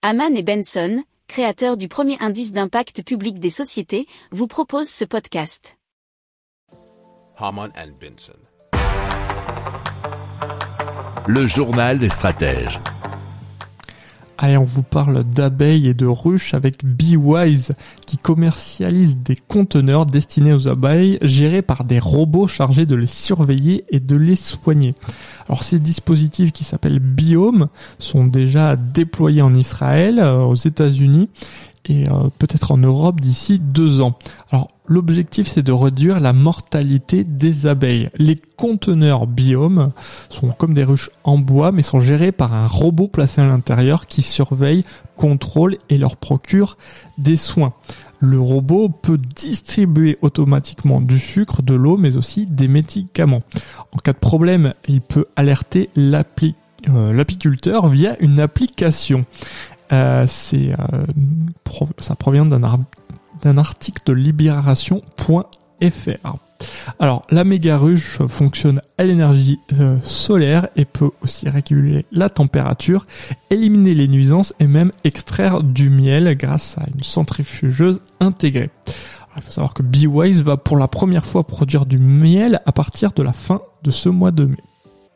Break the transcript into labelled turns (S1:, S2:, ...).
S1: Haman et Benson, créateurs du premier indice d'impact public des sociétés, vous proposent ce podcast.
S2: Haman and Benson.
S3: Le journal des stratèges.
S4: Allez, on vous parle d'abeilles et de ruches avec BeWise qui commercialise des conteneurs destinés aux abeilles gérés par des robots chargés de les surveiller et de les soigner. Alors ces dispositifs qui s'appellent Biome sont déjà déployés en Israël, euh, aux États-Unis et euh, peut-être en Europe d'ici deux ans. Alors l'objectif c'est de réduire la mortalité des abeilles. Les conteneurs biome sont comme des ruches en bois mais sont gérés par un robot placé à l'intérieur qui surveille, contrôle et leur procure des soins. Le robot peut distribuer automatiquement du sucre, de l'eau mais aussi des médicaments. En cas de problème, il peut alerter euh, l'apiculteur via une application. Euh, euh, ça provient d'un article de libération.fr. Alors, la méga ruche fonctionne à l'énergie euh, solaire et peut aussi réguler la température, éliminer les nuisances et même extraire du miel grâce à une centrifugeuse intégrée. il faut savoir que BeWise va pour la première fois produire du miel à partir de la fin de ce mois de mai.